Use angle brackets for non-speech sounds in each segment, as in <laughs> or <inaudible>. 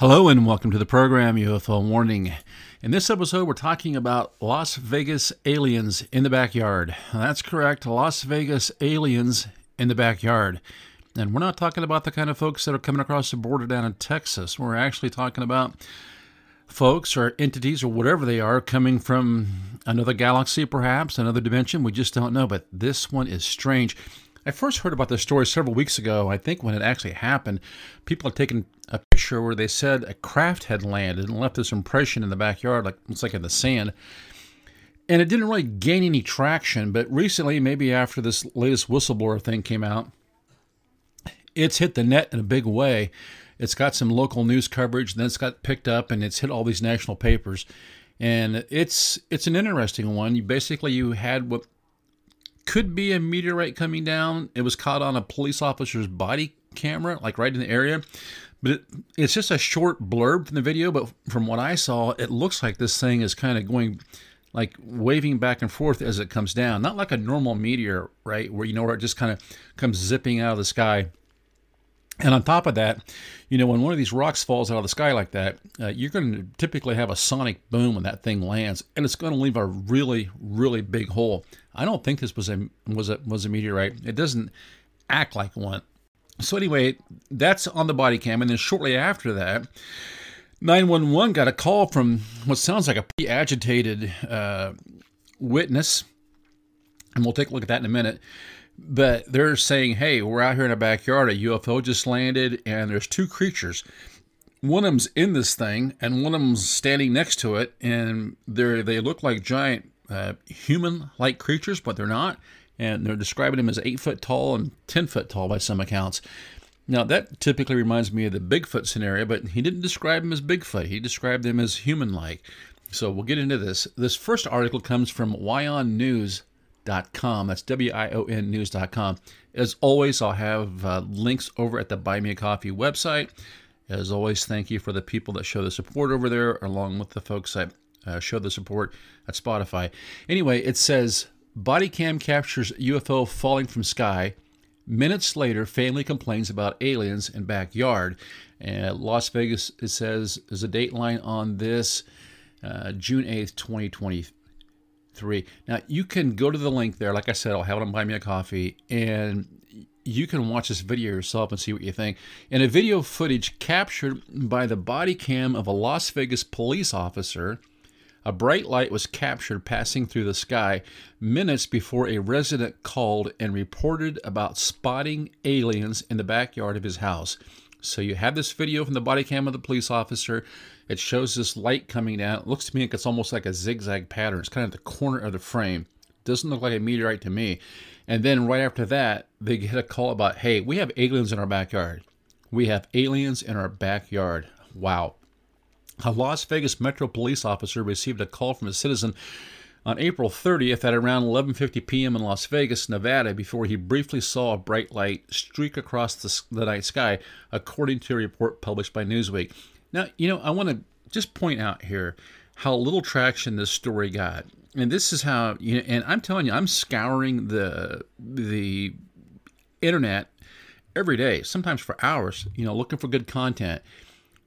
Hello and welcome to the program UFO Warning. In this episode, we're talking about Las Vegas aliens in the backyard. That's correct, Las Vegas aliens in the backyard. And we're not talking about the kind of folks that are coming across the border down in Texas. We're actually talking about folks or entities or whatever they are coming from another galaxy, perhaps, another dimension. We just don't know. But this one is strange. I first heard about this story several weeks ago. I think when it actually happened, people had taken a picture where they said a craft had landed and left this impression in the backyard, like it's like in the sand. And it didn't really gain any traction. But recently, maybe after this latest whistleblower thing came out, it's hit the net in a big way. It's got some local news coverage, then it's got picked up and it's hit all these national papers. And it's it's an interesting one. You basically you had what could be a meteorite coming down. It was caught on a police officer's body camera, like right in the area. But it, it's just a short blurb from the video. But from what I saw, it looks like this thing is kind of going like waving back and forth as it comes down. Not like a normal meteor, right? Where you know where it just kind of comes zipping out of the sky. And on top of that, you know, when one of these rocks falls out of the sky like that, uh, you're going to typically have a sonic boom when that thing lands, and it's going to leave a really, really big hole. I don't think this was a was a was a meteorite. It doesn't act like one. So anyway, that's on the body cam, and then shortly after that, 911 got a call from what sounds like a pretty agitated uh, witness, and we'll take a look at that in a minute but they're saying, hey, we're out here in a backyard. A UFO just landed, and there's two creatures. One of them's in this thing, and one of them's standing next to it, and they they look like giant uh, human-like creatures, but they're not. And they're describing him as eight foot tall and ten foot tall by some accounts. Now that typically reminds me of the Bigfoot scenario, but he didn't describe him as Bigfoot. He described them as human-like. So we'll get into this. This first article comes from Wion News com. That's W-I-O-N news.com. As always, I'll have uh, links over at the Buy Me a Coffee website. As always, thank you for the people that show the support over there, along with the folks that uh, show the support at Spotify. Anyway, it says body cam captures UFO falling from sky. Minutes later, family complains about aliens in backyard. And Las Vegas, it says, is a date line on this, uh, June 8th, 2023. Now you can go to the link there. Like I said, I'll have it on Buy Me a Coffee, and you can watch this video yourself and see what you think. In a video footage captured by the body cam of a Las Vegas police officer, a bright light was captured passing through the sky minutes before a resident called and reported about spotting aliens in the backyard of his house. So you have this video from the body cam of the police officer. It shows this light coming down. It looks to me like it's almost like a zigzag pattern. It's kind of the corner of the frame. Doesn't look like a meteorite to me. And then right after that, they get a call about, hey, we have aliens in our backyard. We have aliens in our backyard. Wow. A Las Vegas Metro police officer received a call from a citizen on April 30th at around 11:50 p.m. in Las Vegas, Nevada, before he briefly saw a bright light streak across the, the night sky, according to a report published by Newsweek. Now, you know, I want to just point out here how little traction this story got. And this is how you know, and I'm telling you, I'm scouring the the internet every day, sometimes for hours, you know, looking for good content.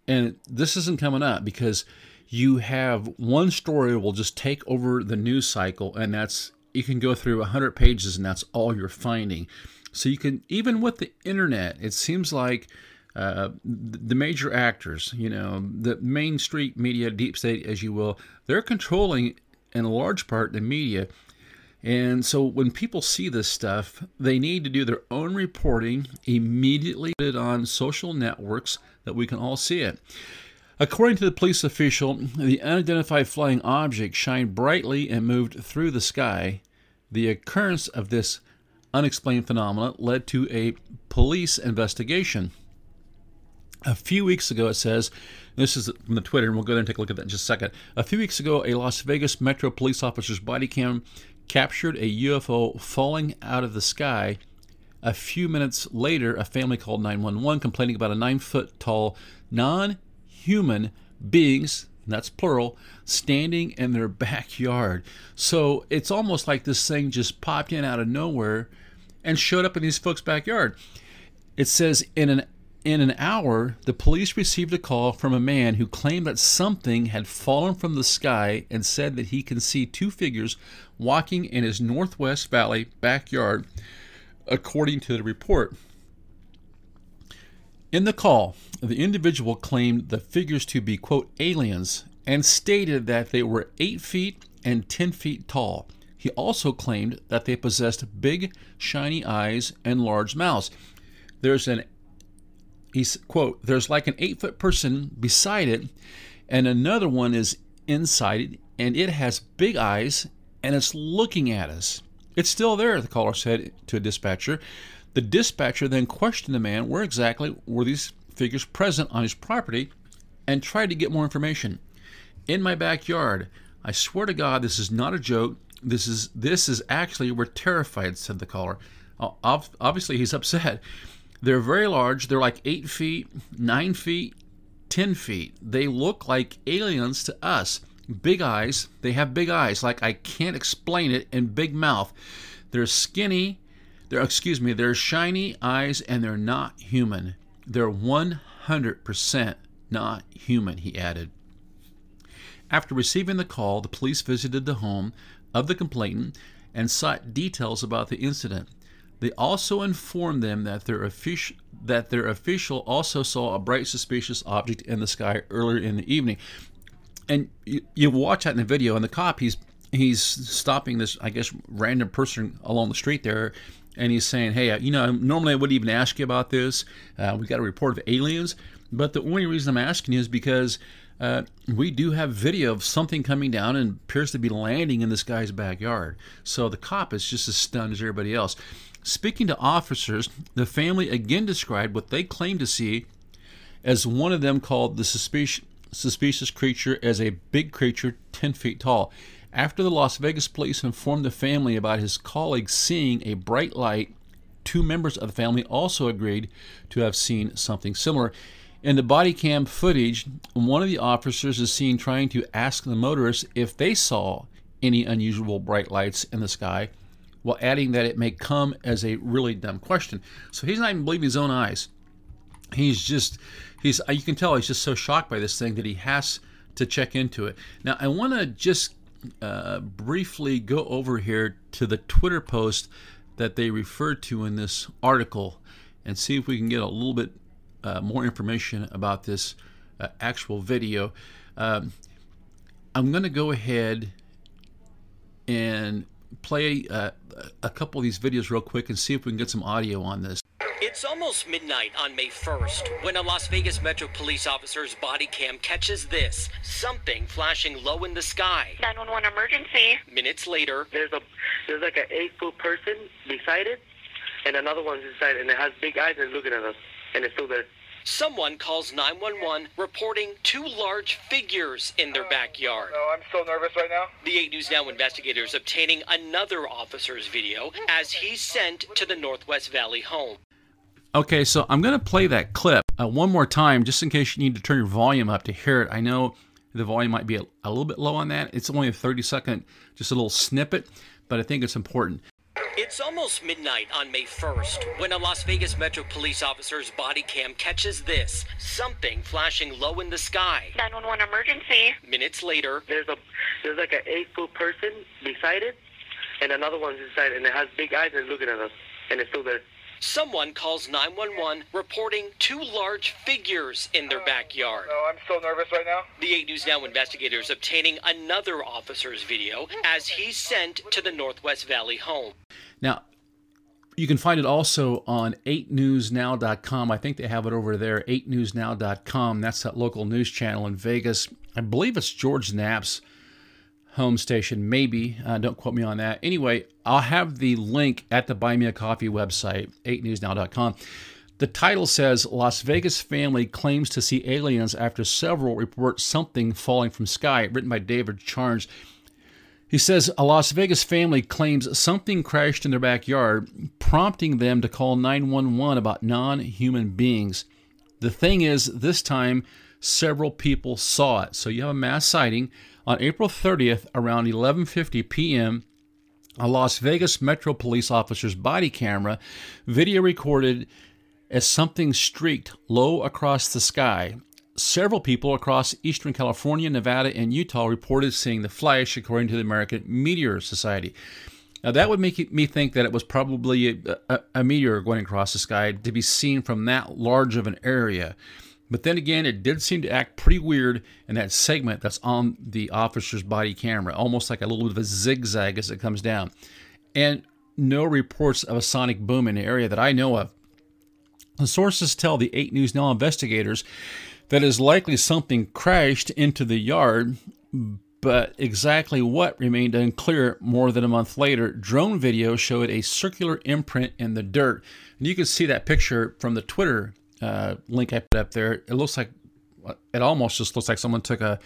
And this isn't coming up because you have one story will just take over the news cycle and that's you can go through 100 pages and that's all you're finding. So you can even with the internet it seems like uh, the major actors you know the main street media deep state as you will they're controlling in large part the media and so when people see this stuff they need to do their own reporting immediately put it on social networks that we can all see it According to the police official, the unidentified flying object shined brightly and moved through the sky. The occurrence of this unexplained phenomenon led to a police investigation. A few weeks ago, it says, this is from the Twitter, and we'll go there and take a look at that in just a second. A few weeks ago, a Las Vegas Metro police officer's body cam captured a UFO falling out of the sky. A few minutes later, a family called 911 complaining about a nine foot tall, non human beings, that's plural, standing in their <laughs> backyard. So it's almost like this thing just popped in out of nowhere and showed up in these folks' backyard. It says in an in an hour, the police received a call from a man who claimed that something had fallen from the sky and said that he can see two figures walking in his Northwest Valley backyard, according to the report. In the call, the individual claimed the figures to be, quote, aliens and stated that they were 8 feet and 10 feet tall. He also claimed that they possessed big, shiny eyes and large mouths. There's an he's quote there's like an eight foot person beside it and another one is inside it and it has big eyes and it's looking at us. It's still there the caller said to a dispatcher. The dispatcher then questioned the man where exactly were these figures present on his property and tried to get more information. In my backyard. I swear to god this is not a joke. This is this is actually we're terrified said the caller. Obviously he's upset they're very large. They're like eight feet, nine feet, 10 feet. They look like aliens to us. Big eyes. They have big eyes, like I can't explain it, and big mouth. They're skinny. They're, excuse me, they're shiny eyes, and they're not human. They're 100% not human, he added. After receiving the call, the police visited the home of the complainant and sought details about the incident. They also informed them that their official that their official also saw a bright suspicious object in the sky earlier in the evening. And you, you watch that in the video, and the cop he's he's stopping this I guess random person along the street there, and he's saying, "Hey, uh, you know, normally I wouldn't even ask you about this. Uh, we got a report of aliens, but the only reason I'm asking you is because." Uh, we do have video of something coming down and appears to be landing in this guy's backyard. So the cop is just as stunned as everybody else. Speaking to officers, the family again described what they claimed to see as one of them called the suspicious, suspicious creature as a big creature 10 feet tall. After the Las Vegas police informed the family about his colleague seeing a bright light, two members of the family also agreed to have seen something similar. In the body cam footage, one of the officers is seen trying to ask the motorists if they saw any unusual bright lights in the sky while adding that it may come as a really dumb question. So he's not even believing his own eyes. He's just, he's, you can tell he's just so shocked by this thing that he has to check into it. Now, I want to just uh, briefly go over here to the Twitter post that they referred to in this article and see if we can get a little bit uh, more information about this uh, actual video. Um, I'm going to go ahead and play uh, a couple of these videos real quick and see if we can get some audio on this. It's almost midnight on May 1st when a Las Vegas Metro police officer's body cam catches this something flashing low in the sky. 911 emergency. Minutes later, there's a there's like an eight foot person beside it, and another one's inside, and it has big eyes and looking at us, and it's still there. Someone calls 911 reporting two large figures in their backyard. No, I'm so nervous right now. The 8 News Now investigators obtaining another officer's video as he's sent to the Northwest Valley home. Okay, so I'm going to play that clip uh, one more time just in case you need to turn your volume up to hear it. I know the volume might be a, a little bit low on that. It's only a 30 second, just a little snippet, but I think it's important. It's almost midnight on May 1st when a Las Vegas Metro police officer's body cam catches this something flashing low in the sky. 911 emergency. Minutes later, there's a there's like an eight foot person beside it, and another one's inside, and it has big eyes and looking at us, and it's still there. Someone calls 911 reporting two large figures in their backyard. No, I'm so nervous right now. The 8 News Now investigators obtaining another officer's video as he's sent to the Northwest Valley home. Now, you can find it also on 8newsnow.com. I think they have it over there, 8newsnow.com. That's that local news channel in Vegas. I believe it's George Knapp's home station, maybe. Uh, don't quote me on that. Anyway, I'll have the link at the Buy Me a Coffee website, 8newsnow.com. The title says Las Vegas family claims to see aliens after several report something falling from sky, written by David Charns. He says a Las Vegas family claims something crashed in their backyard, prompting them to call 911 about non human beings. The thing is, this time several people saw it. So you have a mass sighting on April 30th around 11:50 p.m. A Las Vegas Metro Police officer's body camera video recorded as something streaked low across the sky. Several people across eastern California, Nevada, and Utah reported seeing the flash, according to the American Meteor Society. Now, that would make me think that it was probably a, a, a, meteor going across the sky to be seen from that large of an area. But then again, it did seem to act pretty weird in that segment that's on the officer's body camera, almost like a little bit of a zigzag as it comes down. And no reports of a sonic boom in the area that I know of. The sources tell the 8 News Now investigators that is likely something crashed into the yard, but exactly what remained unclear more than a month later. Drone video showed a circular imprint in the dirt. And you can see that picture from the Twitter uh, link I put up there. It looks like, it almost just looks like someone took a,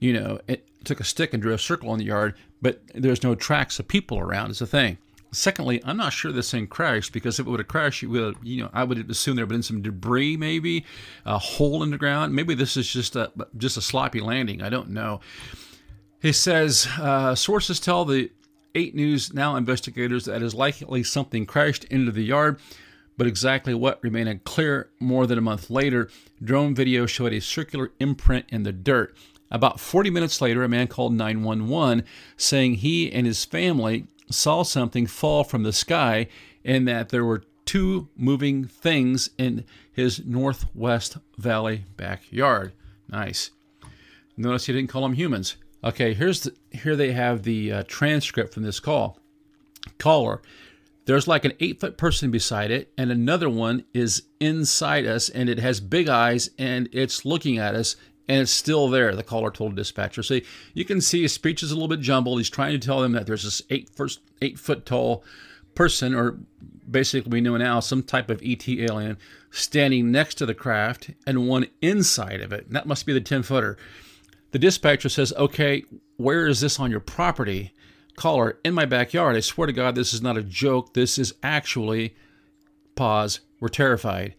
you know, it took a stick and drew a circle in the yard, but there's no tracks of people around, is the thing. Secondly, I'm not sure this thing crashed because if it would have crashed, you would, you know, I would assume there would have been some debris, maybe a hole in the ground. Maybe this is just a just a sloppy landing. I don't know. He says uh, sources tell the 8 News Now investigators that is likely something crashed into the yard, but exactly what remained unclear more than a month later. Drone video showed a circular imprint in the dirt. About 40 minutes later, a man called 911 saying he and his family saw something fall from the sky and that there were two moving things in his northwest valley backyard. Nice. Notice he didn't call them humans. Okay, here's the, here they have the uh, transcript from this call. Caller, there's like an eight foot person beside it, and another one is inside us, and it has big eyes, and it's looking at us, and it's still there, the caller told the dispatcher. So you can see his speech is a little bit jumbled. He's trying to tell them that there's this eight, first, eight foot tall person, or basically we know now some type of ET alien, standing next to the craft and one inside of it. And that must be the 10 footer. The dispatcher says, Okay, where is this on your property? Caller, in my backyard. I swear to God, this is not a joke. This is actually, pause, we're terrified.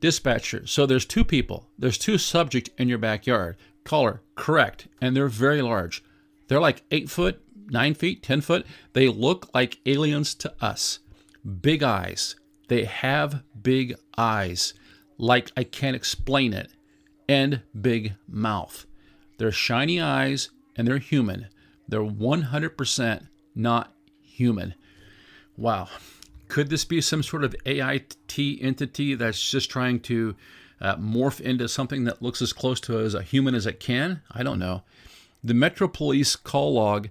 Dispatcher. So there's two people. There's two subject in your backyard. Caller. Correct. And they're very large. They're like eight foot, nine feet, ten foot. They look like aliens to us. Big eyes. They have big eyes. Like I can't explain it. And big mouth. They're shiny eyes and they're human. They're 100% not human. Wow. Could this be some sort of AIT entity that's just trying to uh, morph into something that looks as close to as a human as it can? I don't know. The Metro Police call log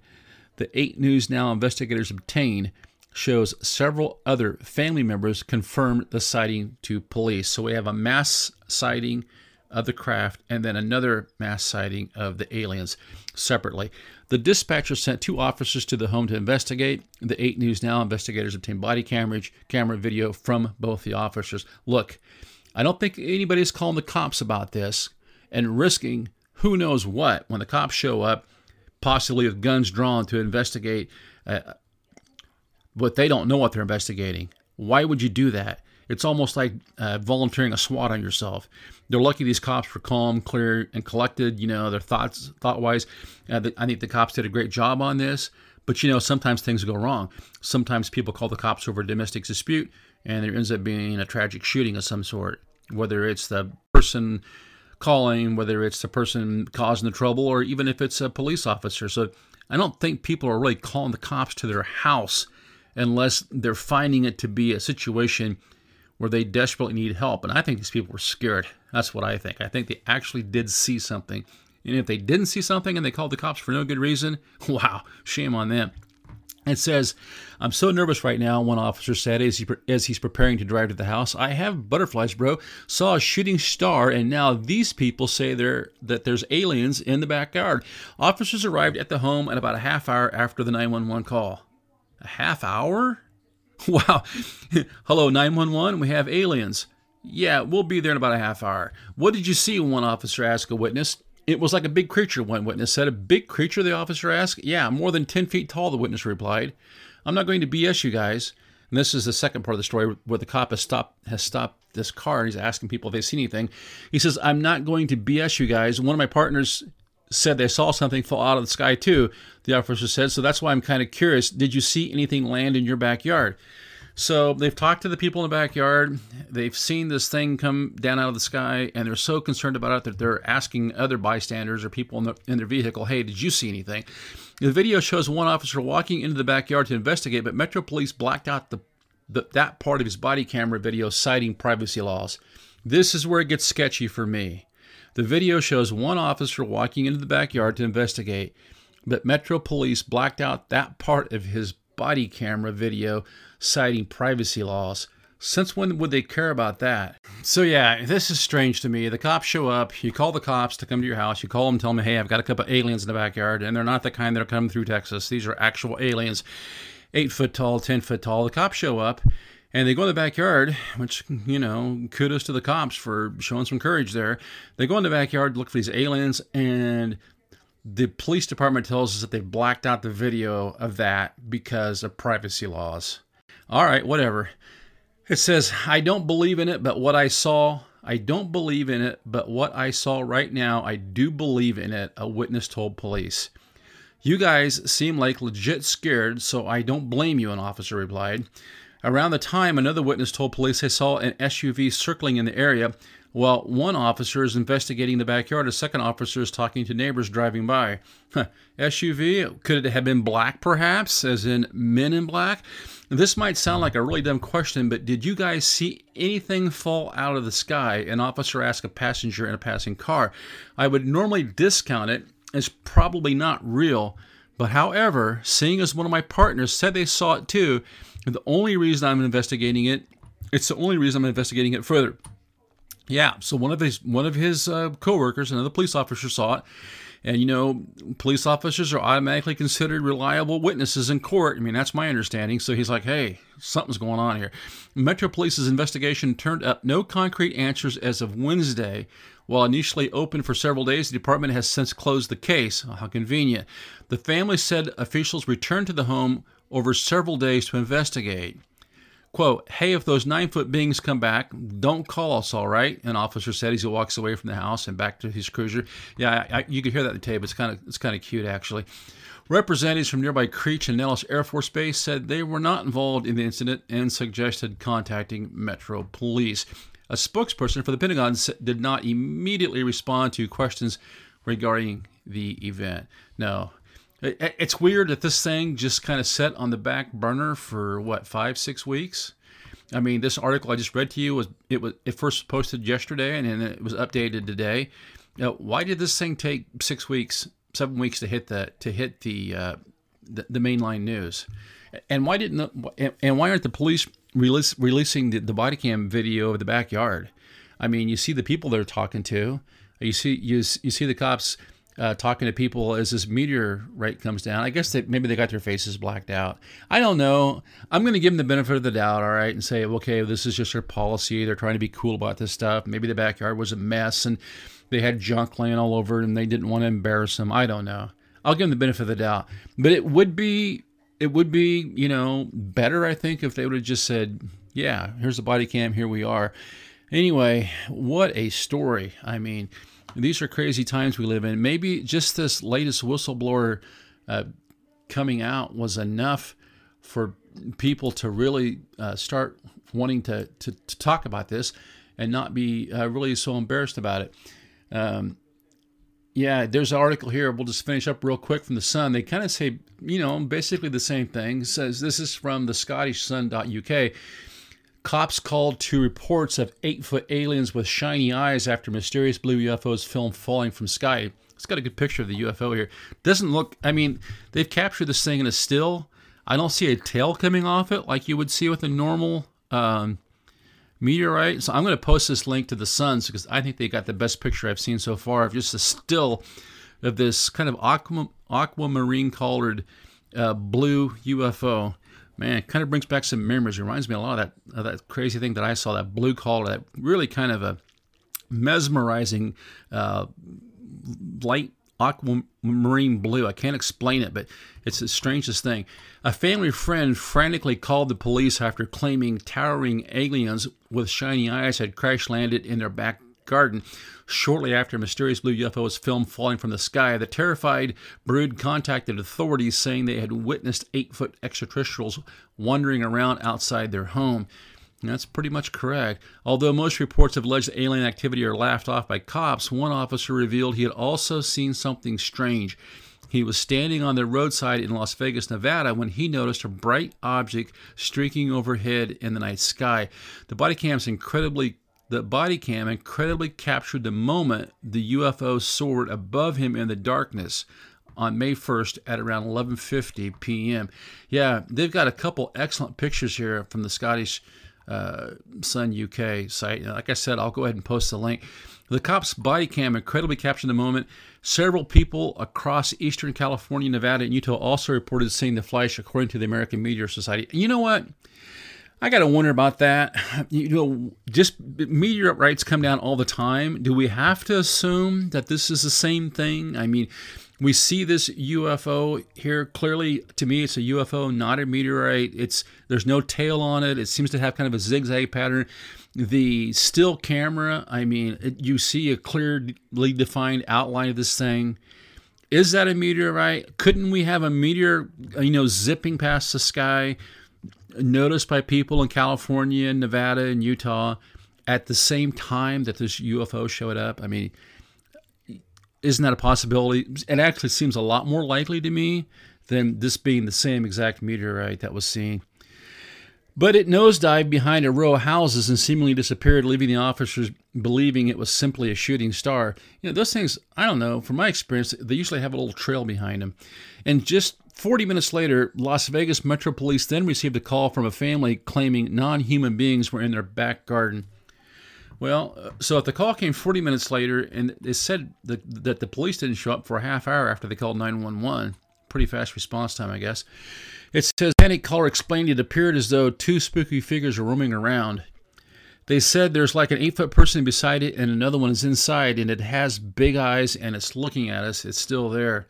the 8 News Now investigators obtained shows several other family members confirmed the sighting to police. So we have a mass sighting of the craft and then another mass sighting of the aliens separately. The dispatcher sent two officers to the home to investigate. The 8 News Now investigators obtained body camera, camera video from both the officers. Look, I don't think anybody's calling the cops about this and risking who knows what when the cops show up, possibly with guns drawn to investigate uh, they don't know what they're investigating. Why would you do that? It's almost like uh, volunteering a SWAT on yourself. They're lucky these cops were calm, clear, and collected. You know, their thoughts, thought wise. Uh, I think the cops did a great job on this. But you know, sometimes things go wrong. Sometimes people call the cops over a domestic dispute, and there ends up being a tragic shooting of some sort. Whether it's the person calling, whether it's the person causing the trouble, or even if it's a police officer. So I don't think people are really calling the cops to their house unless they're finding it to be a situation where they desperately need help. And I think these people were scared. That's what I think. I think they actually did see something. And if they didn't see something and they called the cops for no good reason, <laughs> wow, shame on them. It says, I'm so nervous right now, one officer said as, he, as he's preparing to drive to the house. I have butterflies, bro. Saw a shooting star, and now these people say there that there's aliens in the backyard. Officers arrived at the home at about a half hour after the 911 call. A half hour? <laughs> Wow. Hello, 911. We have aliens. Yeah, we'll be there in about a half hour. What did you see? One officer asked a witness. It was like a big creature, one witness said. A big creature, the officer asked? Yeah, more than 10 feet tall, the witness replied. I'm not going to BS you guys. And this is the second part of the story where the cop has stopped has stopped this car and he's asking people if they see anything. He says, I'm not going to BS you guys. One of my partners said they saw something fall out of the sky too, the officer said. So that's why I'm kind of curious. Did you see anything land in your backyard? So they've talked to the people in the backyard. They've seen this thing come down out of the sky, and they're so concerned about it that they're asking other bystanders or people in, the, in their vehicle, "Hey, did you see anything?" The video shows one officer walking into the backyard to investigate, but Metro Police blacked out the, the that part of his body camera video, citing privacy laws. This is where it gets sketchy for me. The video shows one officer walking into the backyard to investigate, but Metro Police blacked out that part of his body camera video, citing privacy laws. Since when would they care about that? So, yeah, this is strange to me. The cops show up, you call the cops to come to your house, you call them, tell them, hey, I've got a couple aliens in the backyard, and they're not the kind that are coming through Texas. These are actual aliens, eight foot tall, 10 foot tall. The cops show up, and they go in the backyard, which, you know, kudos to the cops for showing some courage there. They go in the backyard, look for these aliens, and the police department tells us that they've blacked out the video of that because of privacy laws. All right, whatever. It says, I don't believe in it, but what I saw, I don't believe in it, but what I saw right now, I do believe in it, a witness told police. You guys seem like legit scared, so I don't blame you, an officer replied. Around the time, another witness told police they saw an SUV circling in the area while one officer is investigating the backyard, a second officer is talking to neighbors driving by. SUV? Could it have been black, perhaps, as in men in black? This might sound like a really dumb question, but did you guys see anything fall out of the sky? An officer asked a passenger in a passing car. I would normally discount it as probably not real, but however, seeing as one of my partners said they saw it too, the only reason I'm investigating it, it's the only reason I'm investigating it further. Yeah, so one of his one of his uh, coworkers, another police officer, saw it, and you know, police officers are automatically considered reliable witnesses in court. I mean, that's my understanding. So he's like, "Hey, something's going on here." Metro Police's investigation turned up no concrete answers as of Wednesday. While initially open for several days, the department has since closed the case. Oh, how convenient. The family said officials returned to the home over several days to investigate. Quote, hey, if those nine foot beings come back, don't call us, all right? An officer said as he walks away from the house and back to his cruiser. Yeah, I, I, you can hear that in the tape. It's kind of it's kind of cute, actually. Representatives from nearby Creech and Nellis Air Force Base said they were not involved in the incident and suggested contacting Metro Police. A spokesperson for the Pentagon did not immediately respond to questions regarding the event. No, it's weird that this thing just kind of set on the back burner for what five, six weeks. I mean, this article I just read to you was it was it first posted yesterday and then it was updated today. Now, why did this thing take six weeks, seven weeks to hit the to hit the uh, the, the mainline news? And why didn't the, and why aren't the police release, releasing the, the body cam video of the backyard? I mean, you see the people they're talking to. You see you you see the cops uh, talking to people as this meteorite comes down. I guess that maybe they got their faces blacked out. I don't know. I'm going to give them the benefit of the doubt, all right, and say, okay, this is just their policy. They're trying to be cool about this stuff. Maybe the backyard was a mess and they had junk laying all over and they didn't want to embarrass them. I don't know. I'll give them the benefit of the doubt. But it would be, it would be, you know, better, I think, if they would have just said, yeah, here's the body cam, here we are. Anyway, what a story. I mean, these are crazy times we live in. Maybe just this latest whistleblower uh, coming out was enough for people to really uh, start wanting to, to, to, talk about this and not be uh, really so embarrassed about it. Um, yeah, there's an article here. We'll just finish up real quick from the Sun. They kind of say, you know, basically the same thing. It says this is from the Scottish Sun.uk. Cops called to reports of eight foot aliens with shiny eyes after mysterious blue UFOs filmed falling from sky. It's got a good picture of the UFO here. Doesn't look, I mean, they've captured this thing in a still. I don't see a tail coming off it like you would see with a normal um, meteorite. So I'm going to post this link to the Suns because I think they got the best picture I've seen so far of just a still of this kind of aqua, aquamarine colored uh, blue UFO man, kind of brings back some memories. It reminds me a lot of that of that crazy thing that I saw, that blue collar, that really kind of a mesmerizing uh, light aquamarine blue. I can't explain it, but it's the strangest thing. A family friend frantically called the police after claiming towering aliens with shiny eyes had crash landed in their back garden. Shortly after a mysterious blue UFO was filmed falling from the sky, the terrified brood contacted authorities saying they had witnessed eight foot extraterrestrials wandering around outside their home. That's pretty much correct. Although most reports of alleged alien activity are laughed off by cops, one officer revealed he had also seen something strange. He was standing on the roadside in Las Vegas, Nevada, when he noticed a bright object streaking overhead in the night sky. The body cam's incredibly the body cam incredibly captured the moment the UFO soared above him in the darkness on May 1st at around 11:50 p.m. Yeah, they've got a couple excellent pictures here from the Scottish uh, Sun UK site. Like I said, I'll go ahead and post the link. The cop's body cam incredibly captured the moment. Several people across eastern California, Nevada, and Utah also reported seeing the flash, according to the American Meteor Society. And you know what? I got to wonder about that. <sighs> You know, just meteorites come down all the time. Do we have to assume that this is the same thing? I mean, we see this UFO here clearly. To me, it's a UFO, not a meteorite. It's there's no tail on it. It seems to have kind of a zigzag pattern. The still camera, I mean, it, you see a clearly defined outline of this thing. Is that a meteorite? Couldn't we have a meteor, you know, zipping past the sky? Noticed by people in California and Nevada and Utah at the same time that this UFO showed up? I mean, isn't that a possibility? It actually seems a lot more likely to me than this being the same exact meteorite that was seen. But it nosedived behind a row of houses and seemingly disappeared, leaving the officers believing it was simply a shooting star. You know, those things, I don't know, from my experience, they usually have a little trail behind them. And just 40 minutes later, Las Vegas Metro Police then received a call from a family claiming non human beings were in their back garden. Well, uh, so if the call came 40 minutes later and it said that, that the police didn't show up for a half hour after they called 911, pretty fast response time, I guess. It says panic caller explained it appeared as though two spooky figures were roaming around. They said there's like an eight foot person beside it and another one is inside and it has big eyes and it's looking at us. It's still there.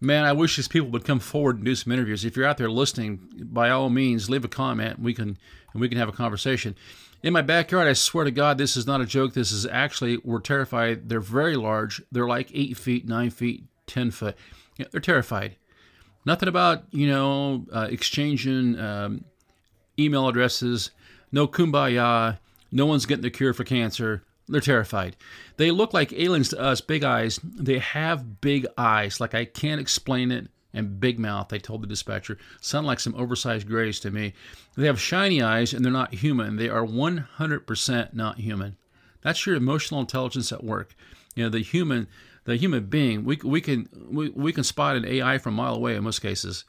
Man, I wish these people would come forward and do some interviews. If you're out there listening, by all means, leave a comment. We can and we can have a conversation. In my backyard, I swear to God, this is not a joke. This is actually we're terrified. They're very large. They're like eight feet, nine feet, ten foot. Yeah, they're terrified. Nothing about you know uh, exchanging um, email addresses. No kumbaya. No one's getting the cure for cancer. They're terrified. They look like aliens to us, big eyes. They have big eyes, like I can't explain it, and big mouth, they told the dispatcher. Sound like some oversized grays to me. They have shiny eyes, and they're not human. They are 100% not human. That's your emotional intelligence at work. You know, the human, the human being, we, we, can, we, we can spot an AI from a mile away in most cases.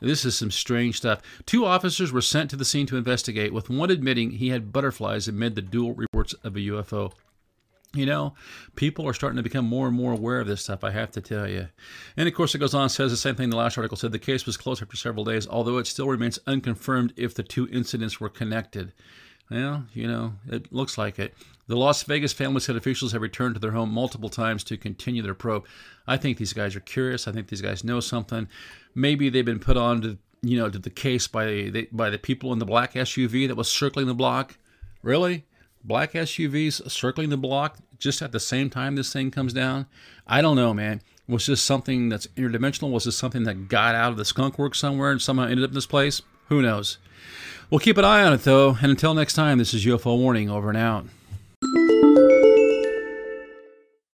This is some strange stuff. Two officers were sent to the scene to investigate, with one admitting he had butterflies amid the dual reports of a UFO. You know, people are starting to become more and more aware of this stuff, I have to tell you. And of course, it goes on, says the same thing the last article said the case was closed after several days, although it still remains unconfirmed if the two incidents were connected. Well, you know, it looks like it. The Las Vegas family said officials have returned to their home multiple times to continue their probe. I think these guys are curious. I think these guys know something. Maybe they've been put on to, you know, to the case by the, by the people in the black SUV that was circling the block. Really? Black SUVs circling the block just at the same time this thing comes down? I don't know, man. Was this something that's interdimensional? Was this something that got out of the skunk work somewhere and somehow ended up in this place? Who knows? We'll keep an eye on it, though. And until next time, this is UFO Warning over and out.